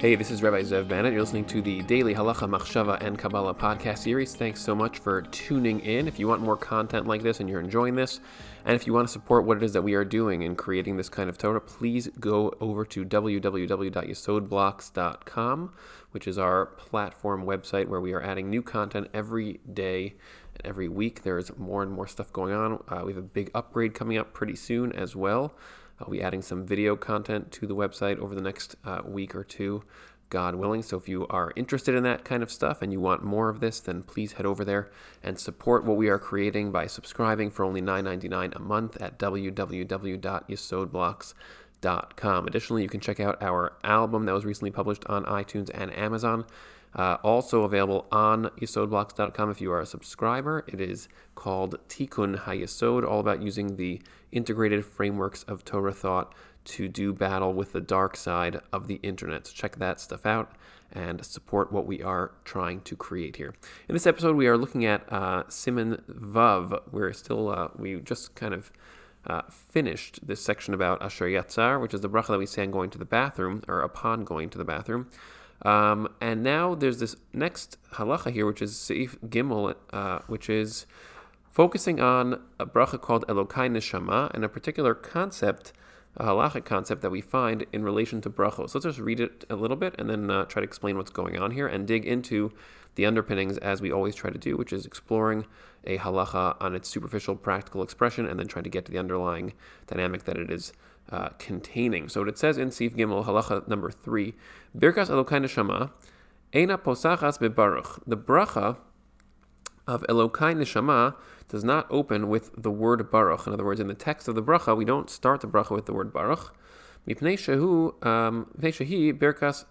Hey, this is Rabbi Zev Bennett. You're listening to the daily Halacha, Machshava, and Kabbalah podcast series. Thanks so much for tuning in. If you want more content like this and you're enjoying this, and if you want to support what it is that we are doing in creating this kind of Torah, please go over to www.yesodblocks.com, which is our platform website where we are adding new content every day and every week. There's more and more stuff going on. Uh, we have a big upgrade coming up pretty soon as well. I'll be adding some video content to the website over the next uh, week or two, God willing. So if you are interested in that kind of stuff and you want more of this, then please head over there and support what we are creating by subscribing for only $9.99 a month at www.yesodblocks.com. Additionally, you can check out our album that was recently published on iTunes and Amazon. Uh, also available on yesodblocks.com if you are a subscriber. It is called Tikkun HaYesod, all about using the integrated frameworks of Torah thought to do battle with the dark side of the internet. So check that stuff out and support what we are trying to create here. In this episode, we are looking at uh, Siman Vav. We're still, uh, we just kind of uh, finished this section about Asher Yatzar, which is the bracha that we say on going to the bathroom or upon going to the bathroom. Um, and now there's this next halacha here, which is Seif Gimel, uh, which is focusing on a bracha called Elokai Neshama and a particular concept, a halachic concept that we find in relation to brachos. So let's just read it a little bit and then uh, try to explain what's going on here and dig into the underpinnings as we always try to do, which is exploring a halacha on its superficial practical expression and then trying to get to the underlying dynamic that it is uh, containing. So what it says in Sif Gimel halacha number three, Birkas Elokai Neshama, Eina posachas bebaruch. The bracha of Elokai Neshama does not open with the word Baruch. In other words, in the text of the bracha, we don't start the bracha with the word Baruch. Mipnei shehu, um, Birkas.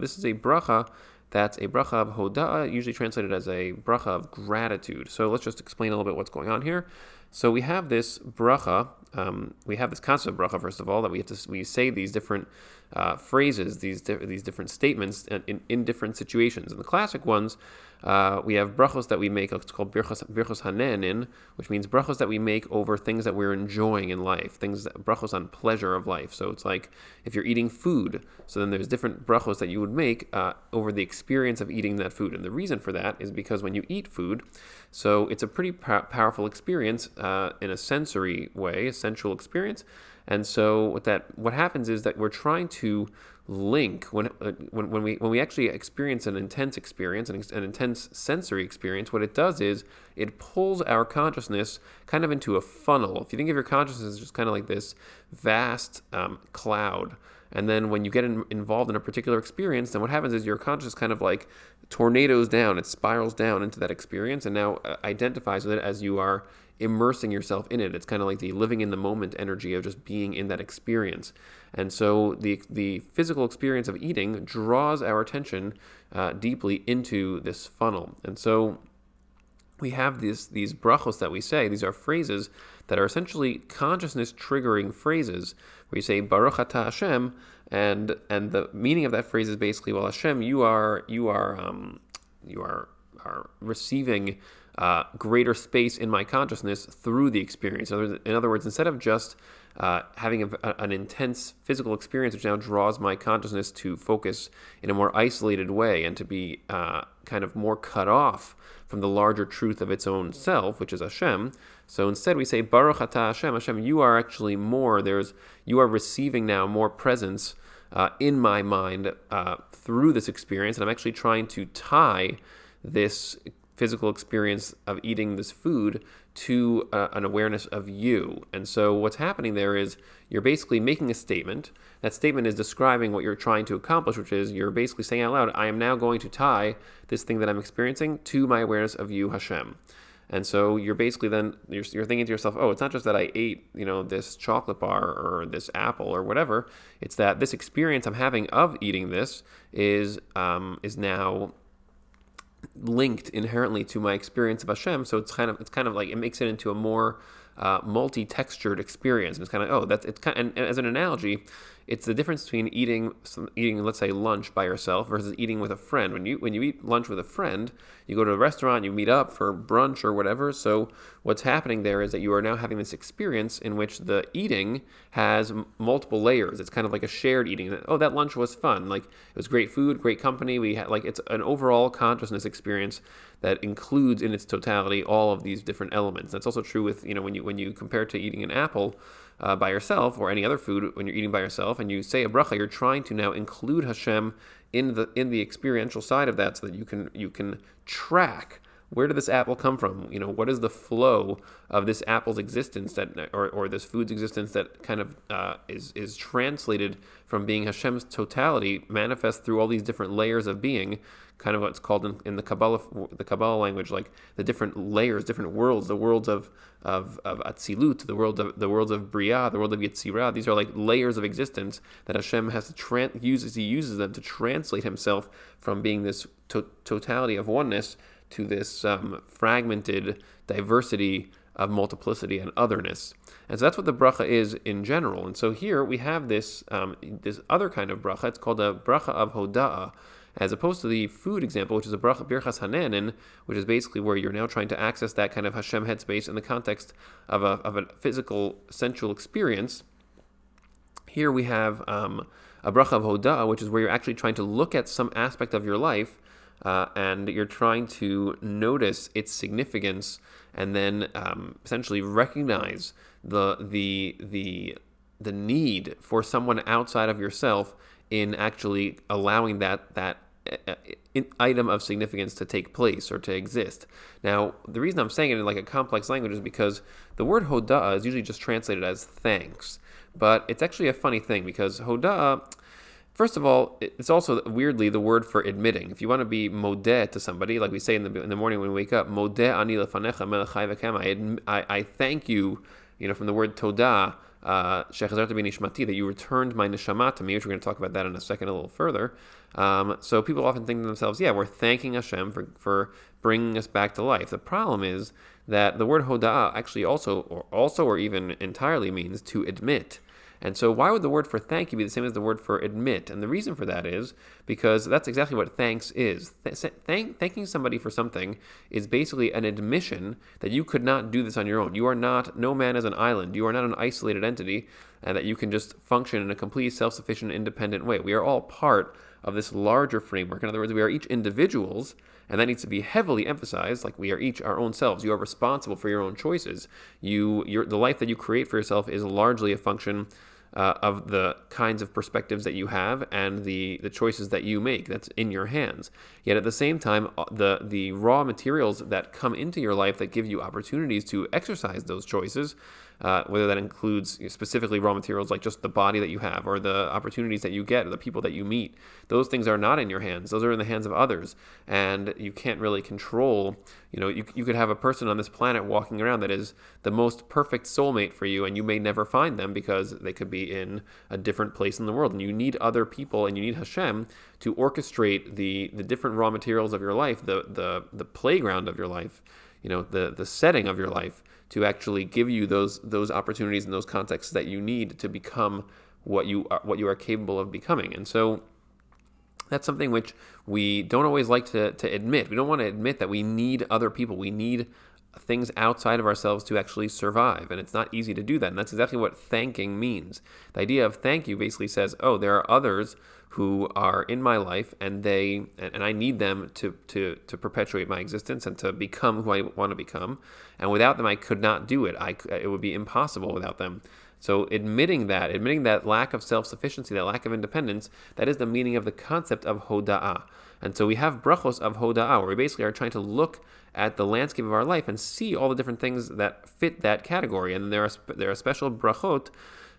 This is a bracha that's a bracha of hoda, usually translated as a bracha of gratitude. So let's just explain a little bit what's going on here. So we have this bracha, um, we have this concept of bracha first of all that we have to we say these different uh, phrases, these di- these different statements in, in, in, different situations. And the classic ones, uh, we have brachos that we make. It's called birchos, birchos hanenin, which means brachos that we make over things that we're enjoying in life, things that, brachos on pleasure of life. So it's like if you're eating food, so then there's different brachos that you would make uh, over the experience of eating that food. And the reason for that is because when you eat food, so it's a pretty powerful experience uh, in a sensory way, a sensual experience. And so what that what happens is that we're trying to link when uh, when, when we when we actually experience an intense experience an, an intense sensory experience what it does is it pulls our consciousness kind of into a funnel if you think of your consciousness as just kind of like this vast um, cloud and then when you get in, involved in a particular experience then what happens is your consciousness kind of like tornadoes down it spirals down into that experience and now uh, identifies with it as you are immersing yourself in it. It's kind of like the living in the moment energy of just being in that experience. And so the the physical experience of eating draws our attention uh, deeply into this funnel. And so we have these these brachos that we say. These are phrases that are essentially consciousness triggering phrases where you say Baruch Ata Hashem, and and the meaning of that phrase is basically, well, Hashem, you are you are um, you are are receiving uh, greater space in my consciousness through the experience. In other words, instead of just uh, having a, a, an intense physical experience, which now draws my consciousness to focus in a more isolated way and to be uh, kind of more cut off from the larger truth of its own self, which is Hashem. So instead, we say Baruch Ata Hashem. Hashem, you are actually more. There's you are receiving now more presence. Uh, in my mind, uh, through this experience, and I'm actually trying to tie this physical experience of eating this food to uh, an awareness of you. And so what's happening there is you're basically making a statement. That statement is describing what you're trying to accomplish, which is you're basically saying out loud, I am now going to tie this thing that I'm experiencing to my awareness of you, Hashem. And so you're basically then you're, you're thinking to yourself, oh, it's not just that I ate, you know, this chocolate bar or this apple or whatever. It's that this experience I'm having of eating this is um, is now linked inherently to my experience of Hashem. So it's kind of it's kind of like it makes it into a more uh, multi-textured experience. And it's kind of oh that's it's kind of, and as an analogy, it's the difference between eating some, eating let's say lunch by yourself versus eating with a friend. When you when you eat lunch with a friend, you go to a restaurant, you meet up for brunch or whatever. So what's happening there is that you are now having this experience in which the eating has multiple layers. It's kind of like a shared eating. Oh, that lunch was fun. Like it was great food, great company. We had like it's an overall consciousness experience that includes in its totality all of these different elements. That's also true with you know when you when you compare to eating an apple uh, by yourself or any other food when you're eating by yourself and you say a bracha, you're trying to now include Hashem in the in the experiential side of that so that you can you can track where did this apple come from? You know, what is the flow of this apple's existence that, or, or this food's existence that kind of uh, is is translated from being Hashem's totality, manifest through all these different layers of being, kind of what's called in, in the Kabbalah the Kabbalah language, like the different layers, different worlds, the worlds of of, of Atzilut, the world of the worlds of Bria, the world of Yetzirah. These are like layers of existence that Hashem has to tran- uses. He uses them to translate Himself from being this to- totality of oneness to this um, fragmented diversity of multiplicity and otherness. And so that's what the bracha is in general. And so here we have this um, this other kind of bracha. It's called a bracha of hoda'ah, as opposed to the food example, which is a bracha birchas hanenin, which is basically where you're now trying to access that kind of Hashem headspace in the context of a, of a physical, sensual experience. Here we have um, a bracha of hoda'ah, which is where you're actually trying to look at some aspect of your life uh, and you're trying to notice its significance and then um, essentially recognize the the the the need for someone outside of yourself in actually allowing that that uh, item of significance to take place or to exist. Now, the reason I'm saying it in like a complex language is because the word hoda is usually just translated as thanks, but it's actually a funny thing because hoda First of all, it's also weirdly the word for admitting. If you want to be modeh to somebody, like we say in the in the morning when we wake up, modeh ani lefanecha melechai I, I thank you, you know, from the word todah, uh, nishmati, that you returned my neshama to me, which we're going to talk about that in a second a little further. Um, so people often think to themselves, yeah, we're thanking Hashem for, for bringing us back to life. The problem is that the word hodah actually also, or also, or even entirely means to admit. And so, why would the word for thank you be the same as the word for admit? And the reason for that is because that's exactly what thanks is. Thank, thanking somebody for something is basically an admission that you could not do this on your own. You are not, no man is an island. You are not an isolated entity, and that you can just function in a complete self sufficient, independent way. We are all part of this larger framework. In other words, we are each individuals, and that needs to be heavily emphasized. Like we are each our own selves. You are responsible for your own choices. You, your, the life that you create for yourself is largely a function uh, of the kinds of perspectives that you have and the, the choices that you make. That's in your hands. Yet at the same time, uh, the, the raw materials that come into your life that give you opportunities to exercise those choices uh, whether that includes specifically raw materials like just the body that you have or the opportunities that you get or the people that you meet. Those things are not in your hands. Those are in the hands of others. And you can't really control, you know, you, you could have a person on this planet walking around that is the most perfect soulmate for you and you may never find them because they could be in a different place in the world. And you need other people and you need Hashem to orchestrate the, the different raw materials of your life, the, the, the playground of your life, you know, the, the setting of your life to actually give you those those opportunities and those contexts that you need to become what you are, what you are capable of becoming. And so that's something which we don't always like to, to admit. We don't want to admit that we need other people. We need things outside of ourselves to actually survive. And it's not easy to do that. And that's exactly what thanking means. The idea of thank you basically says, oh, there are others who are in my life and they and I need them to to to perpetuate my existence and to become who I want to become and without them I could not do it I it would be impossible without them so admitting that admitting that lack of self-sufficiency that lack of independence that is the meaning of the concept of hoda'ah and so we have brachos of hoda'ah where we basically are trying to look at the landscape of our life and see all the different things that fit that category. And there are there are special brachot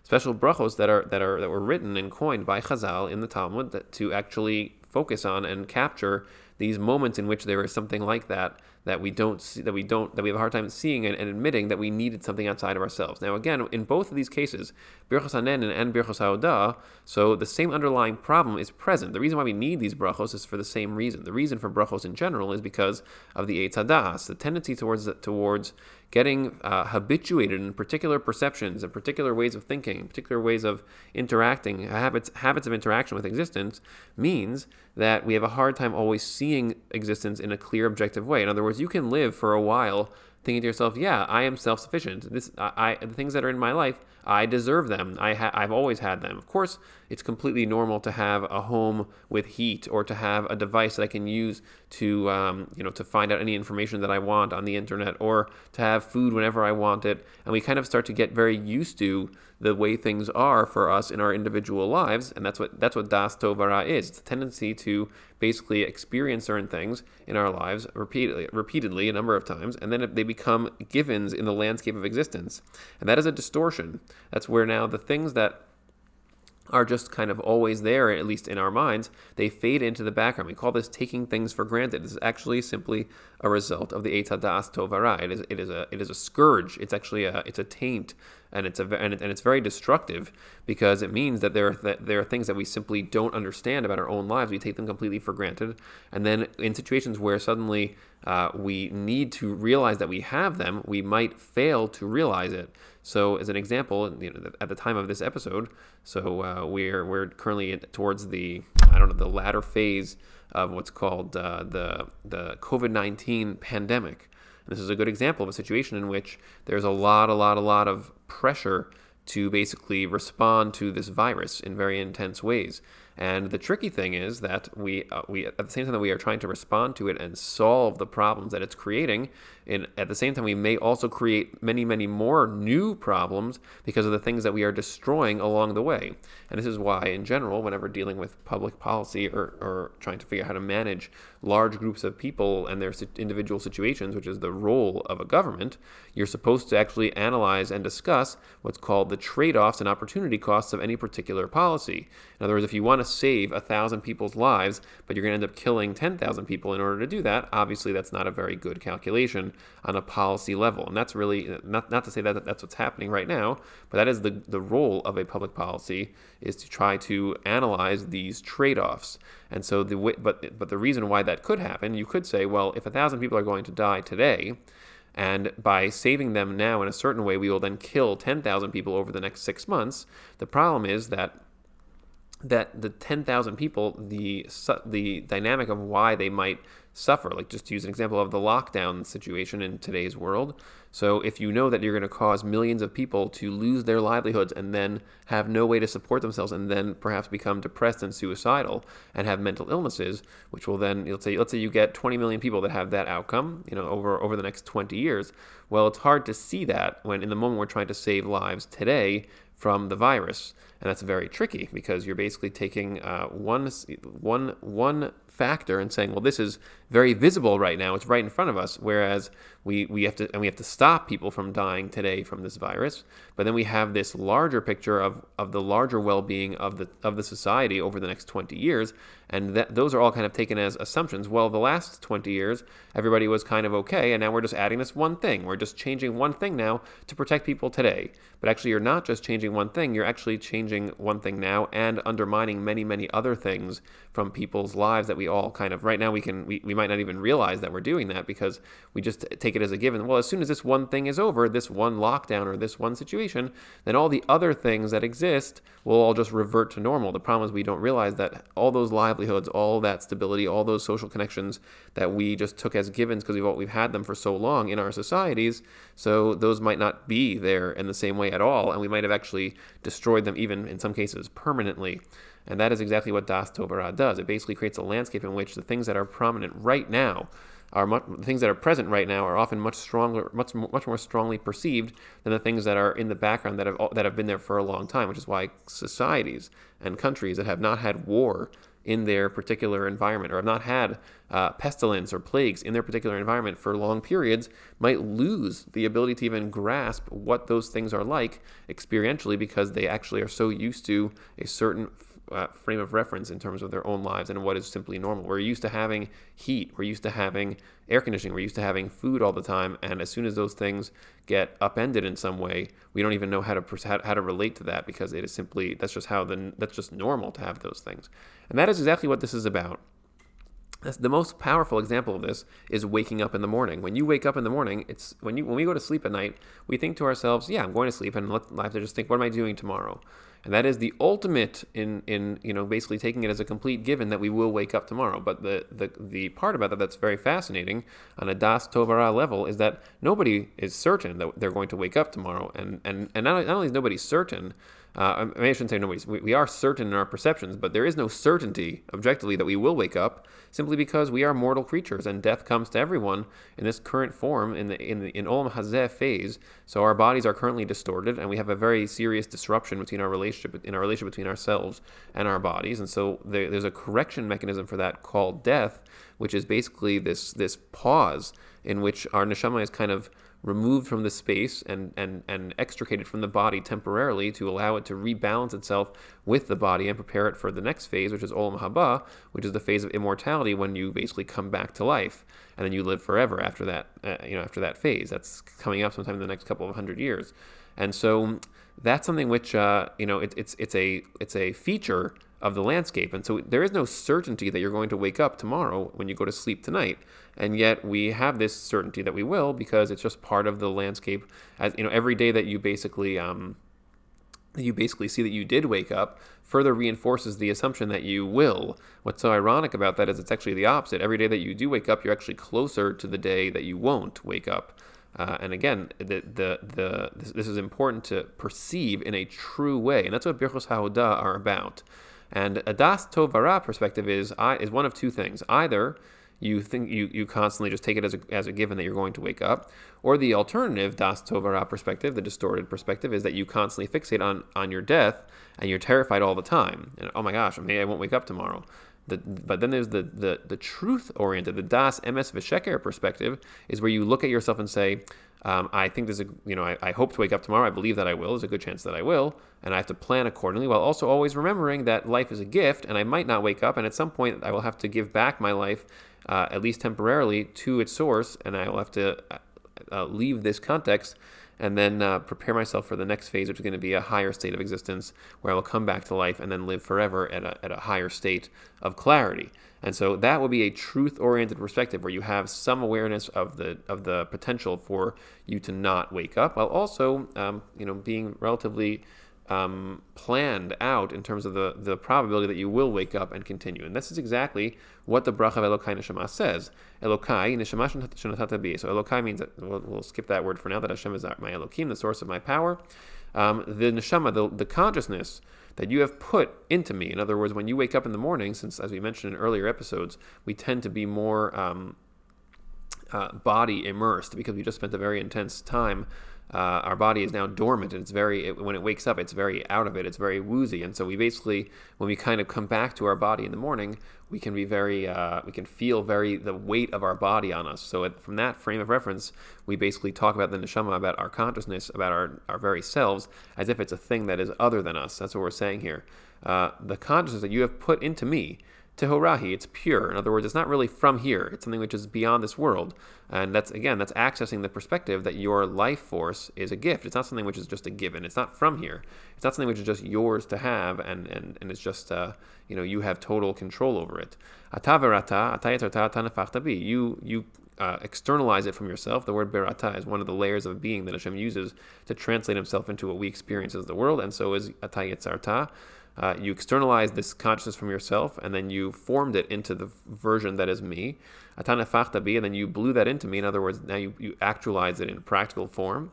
special brachos that are that are that were written and coined by Chazal in the Talmud that, to actually focus on and capture these moments in which there is something like that that we don't see, that we don't that we have a hard time seeing and, and, admitting that we needed something outside of ourselves. Now, again, in both of these cases, Birchos Hanen and Birchos Ha'odah, so the same underlying problem is present. The reason why we need these brachos is for the same reason. The reason for brachos in general is because of the Eitz the tendency towards towards getting uh, habituated in particular perceptions and particular ways of thinking, particular ways of interacting, habits habits of interaction with existence means that we have a hard time always seeing existence in a clear, objective way. In other words, you can live for a while thinking to yourself, "Yeah, I am self-sufficient. This, I, I the things that are in my life, I deserve them. I ha- I've always had them. Of course, it's completely normal to have a home with heat or to have a device that I can use to, um, you know, to find out any information that I want on the internet or to have food whenever I want it. And we kind of start to get very used to the way things are for us in our individual lives, and that's what that's what das tovara is. It's a tendency to basically experience certain things in our lives repeatedly, repeatedly a number of times, and then they become givens in the landscape of existence, and that is a distortion. That's where now the things that are just kind of always there, at least in our minds, they fade into the background. We call this taking things for granted. This is actually simply a result of the Eitz Hadas Tovara. It is, it is a it is a scourge. It's actually a it's a taint, and it's a and, it, and it's very destructive because it means that there are th- there are things that we simply don't understand about our own lives. We take them completely for granted, and then in situations where suddenly uh, we need to realize that we have them, we might fail to realize it. So, as an example, you know, at the time of this episode, so uh, we're we're currently towards the I don't know the latter phase of what's called uh, the the COVID nineteen pandemic. This is a good example of a situation in which there's a lot, a lot, a lot of pressure to basically respond to this virus in very intense ways. And the tricky thing is that we, uh, we at the same time that we are trying to respond to it and solve the problems that it's creating, and at the same time we may also create many, many more new problems because of the things that we are destroying along the way. And this is why, in general, whenever dealing with public policy or, or trying to figure out how to manage large groups of people and their individual situations, which is the role of a government, you're supposed to actually analyze and discuss what's called the trade-offs and opportunity costs of any particular policy. In other words, if you want save a thousand people's lives, but you're going to end up killing 10,000 people in order to do that, obviously that's not a very good calculation on a policy level. And that's really not, not to say that that's what's happening right now, but that is the, the role of a public policy is to try to analyze these trade-offs. And so the but but the reason why that could happen, you could say, well, if a thousand people are going to die today, and by saving them now in a certain way, we will then kill 10,000 people over the next six months. The problem is that that the 10,000 people, the the dynamic of why they might suffer, like just to use an example of the lockdown situation in today's world. So if you know that you're going to cause millions of people to lose their livelihoods and then have no way to support themselves and then perhaps become depressed and suicidal and have mental illnesses, which will then let's say let's say you get 20 million people that have that outcome, you know, over over the next 20 years. Well, it's hard to see that when in the moment we're trying to save lives today from the virus, and that's very tricky because you're basically taking uh, one one one factor and saying, well, this is very visible right now. It's right in front of us. Whereas we, we have to and we have to stop people from dying today from this virus. But then we have this larger picture of, of the larger well-being of the of the society over the next 20 years. And that, those are all kind of taken as assumptions. Well, the last 20 years, everybody was kind of okay, and now we're just adding this one thing. We're just changing one thing now to protect people today. But actually, you're not just changing one thing. You're actually changing one thing now and undermining many, many other things from people's lives that we all kind of right now we can we, we might not even realize that we're doing that because we just take it as a given. Well, as soon as this one thing is over, this one lockdown or this one situation, then all the other things that exist will all just revert to normal. The problem is we don't realize that all those livelihoods, all that stability, all those social connections that we just took as givens because we've, we've had them for so long in our societies, so those might not be there in the same way at all, and we might have actually destroyed them even in some cases permanently. And that is exactly what Das Tovara does. It basically creates a landscape in which the things that are prominent right now are much, things that are present right now are often much stronger, much much more strongly perceived than the things that are in the background that have that have been there for a long time. Which is why societies and countries that have not had war in their particular environment or have not had uh, pestilence or plagues in their particular environment for long periods might lose the ability to even grasp what those things are like experientially because they actually are so used to a certain uh, frame of reference in terms of their own lives and what is simply normal. We're used to having heat, we're used to having air conditioning, we're used to having food all the time, and as soon as those things get upended in some way, we don't even know how to how, to relate to that because it is simply that's just how the that's just normal to have those things, and that is exactly what this is about. The most powerful example of this is waking up in the morning. When you wake up in the morning, it's when you when we go to sleep at night, we think to ourselves, "Yeah, I'm going to sleep," and let, I have to just think, "What am I doing tomorrow?" And that is the ultimate in in you know basically taking it as a complete given that we will wake up tomorrow. But the the, the part about that that's very fascinating on a das tovara level is that nobody is certain that they're going to wake up tomorrow, and and and not, not only is nobody certain, uh, I, shouldn't say nobody's. We, we, are certain in our perceptions, but there is no certainty objectively that we will wake up, simply because we are mortal creatures, and death comes to everyone in this current form in the in the in Olam Hazeh phase. So our bodies are currently distorted, and we have a very serious disruption between our relationship in our relationship between ourselves and our bodies. And so there, there's a correction mechanism for that called death, which is basically this this pause in which our neshama is kind of removed from the space and, and, and extricated from the body temporarily to allow it to rebalance itself with the body and prepare it for the next phase, which is Olam Haba, which is the phase of immortality when you basically come back to life and then you live forever after that, uh, you know, after that phase. That's coming up sometime in the next couple of hundred years. And so that's something which, uh, you know, it, it's, it's, a, it's a feature of the landscape. And so there is no certainty that you're going to wake up tomorrow when you go to sleep tonight. And yet we have this certainty that we will because it's just part of the landscape. As you know, every day that you basically um, you basically see that you did wake up further reinforces the assumption that you will. What's so ironic about that is it's actually the opposite. Every day that you do wake up, you're actually closer to the day that you won't wake up. Uh, and again, the, the, the, this, this, is important to perceive in a true way. And that's what Birchos HaHodah are about. And a das tovara perspective is is one of two things. Either you think you, you constantly just take it as a, as a given that you're going to wake up, or the alternative das tovara perspective, the distorted perspective, is that you constantly fixate on on your death and you're terrified all the time. And oh my gosh, maybe I won't wake up tomorrow. The, but then there's the, the, the truth oriented, the das emes v'sheker perspective, is where you look at yourself and say, um, I think there's a, you know, I, I, hope to wake up tomorrow. I believe that I will. There's a good chance that I will. And I have to plan accordingly while also always remembering that life is a gift and I might not wake up. And at some point, I will have to give back my life, uh, at least temporarily, to its source. And I will have to uh, uh leave this context and then uh, prepare myself for the next phase, which is going to be a higher state of existence where I will come back to life and then live forever at a, at a higher state of clarity. And so that will be a truth-oriented perspective where you have some awareness of the of the potential for you to not wake up, while also um, you know being relatively um, planned out in terms of the, the probability that you will wake up and continue. And this is exactly what the bracha of Elokai Neshama says. Elokai Neshama Shenatata Bi. So Elokai means that, we'll, we'll, skip that word for now, that Hashem is my Elokim, the source of my power. Um, the Neshama, the, the consciousness that you have put into me. In other words, when you wake up in the morning, since as we mentioned in earlier episodes, we tend to be more um, uh, body immersed because we just spent a very intense time uh, our body is now dormant and it's very it, when it wakes up it's very out of it. It's very woozy. And so we basically when we kind of come back to our body in the morning we can be very uh, we can feel very the weight of our body on us. So it, from that frame of reference we basically talk about the neshama about our consciousness about our, our very selves as if it's a thing that is other than us. That's what we're saying here. Uh, the consciousness that you have put into me Tehorah hi, it's pure. In other words, it's not really from here. It's something which is beyond this world. And that's, again, that's accessing the perspective that your life force is a gift. It's not something which is just a given. It's not from here. It's not something which is just yours to have and, and, and it's just, uh, you know, you have total control over it. You, you uh, externalize it from yourself. The word berata is one of the layers of being that Hashem uses to translate himself into what we experience as the world, and so is atah yetzarta. Uh, you externalize this consciousness from yourself, and then you formed it into the version that is me. And then you blew that into me. In other words, now you, you actualize it in practical form.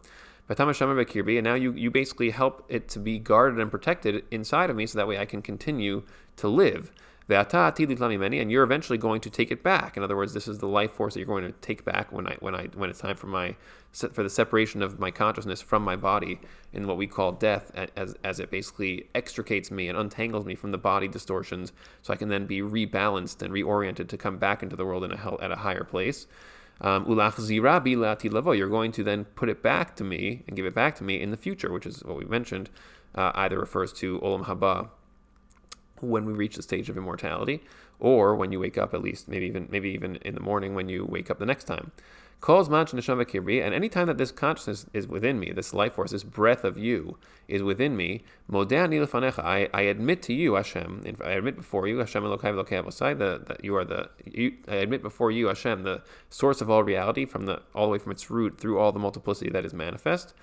And now you, you basically help it to be guarded and protected inside of me so that way I can continue to live and you're eventually going to take it back. In other words, this is the life force that you're going to take back when I when I when it's time for my for the separation of my consciousness from my body in what we call death, as as it basically extricates me and untangles me from the body distortions, so I can then be rebalanced and reoriented to come back into the world in a hell, at a higher place. Um, you're going to then put it back to me and give it back to me in the future, which is what we mentioned. Uh, either refers to olam haba when we reach the stage of immortality, or when you wake up, at least maybe even maybe even in the morning when you wake up the next time. Calls manch neshama kirbi, and any time that this consciousness is within me, this life force, this breath of you is within me, lefanecha, I, I admit to you, Hashem, I admit before you, Hashem Elokai Elokai Avosai, that you are the, you, I admit before you, Hashem, the source of all reality, from the all the way from its root through all the multiplicity that is manifest.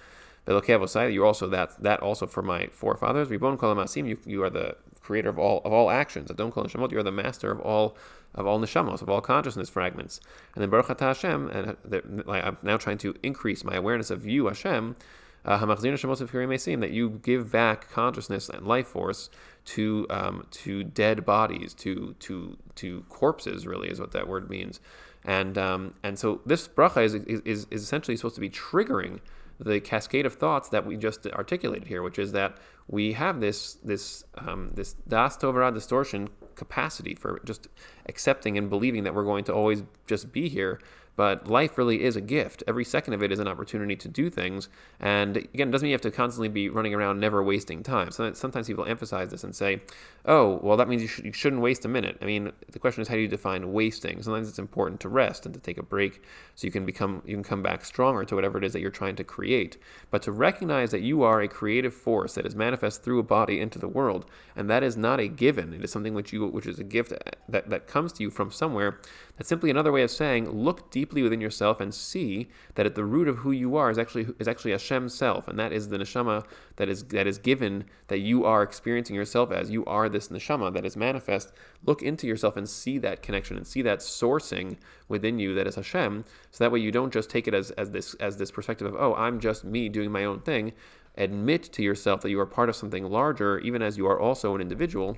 You're also that that also for my forefathers. Ribon Kol HaMaasim, you you are the creator of all of all actions. Adon Kol Neshamot, you are the master of all of all neshamos, of all consciousness fragments. And then Baruch Hashem, and like, I'm now trying to increase my awareness of you, Hashem. Uh, that you give back consciousness and life force to um, to dead bodies, to to to corpses. Really, is what that word means. And um, and so this bracha is, is is essentially supposed to be triggering the cascade of thoughts that we just articulated here, which is that we have this this um, this das tovara distortion capacity for just accepting and believing that we're going to always just be here but life really is a gift. Every second of it is an opportunity to do things. And again, it doesn't mean you have to constantly be running around never wasting time. So sometimes people emphasize this and say, oh, well, that means you, sh- you shouldn't waste a minute. I mean, the question is, how do you define wasting? Sometimes it's important to rest and to take a break so you can become, you can come back stronger to whatever it is that you're trying to create. But to recognize that you are a creative force that is manifest through a body into the world, and that is not a given. It is something which you, which is a gift uh, that, that comes to you from somewhere. That's simply another way of saying, look deeply within yourself and see that at the root of who you are is actually is actually Hashem's self, and that is the neshama that is that is given that you are experiencing yourself as. You are this neshama that is manifest. Look into yourself and see that connection and see that sourcing within you that is Hashem. So that way you don't just take it as, as this as this perspective of oh I'm just me doing my own thing. Admit to yourself that you are part of something larger, even as you are also an individual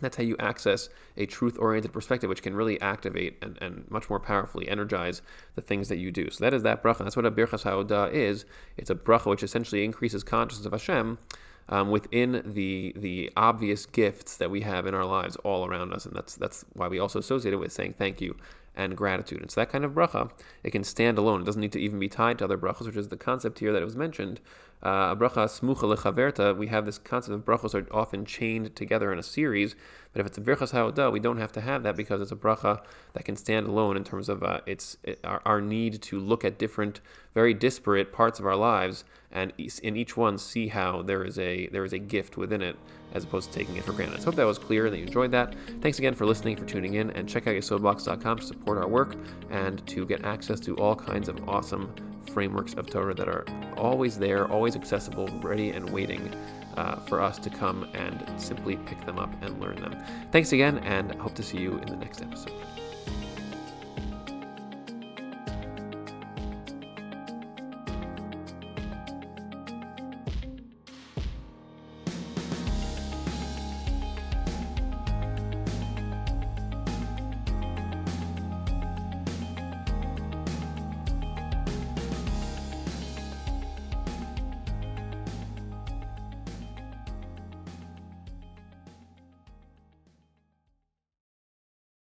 that's how you access a truth oriented perspective, which can really activate and, and much more powerfully energize the things that you do. So, that is that bracha. That's what a Birchas Ha'odah is. It's a bracha which essentially increases consciousness of Hashem um, within the the obvious gifts that we have in our lives all around us. And that's, that's why we also associate it with saying thank you and gratitude. And so, that kind of bracha, it can stand alone. It doesn't need to even be tied to other brachas, which is the concept here that it was mentioned uh, bracha smucha lechaverta, we have this concept of brachos are often chained together in a series. But if it's a birchas ha'odah, we don't have to have that because it's a bracha that can stand alone in terms of uh, its it, our, our, need to look at different, very disparate parts of our lives, and in each one see how there is a there is a gift within it, as opposed to taking it for granted. I hope that was clear and that you enjoyed that. Thanks again for listening, for tuning in, and check out yesodblocks.com to support our work and to get access to all kinds of awesome frameworks of Torah that are always there, always accessible, ready and waiting uh, for us to come and simply pick them up and learn them. Thanks again, and hope to see you in the next episode.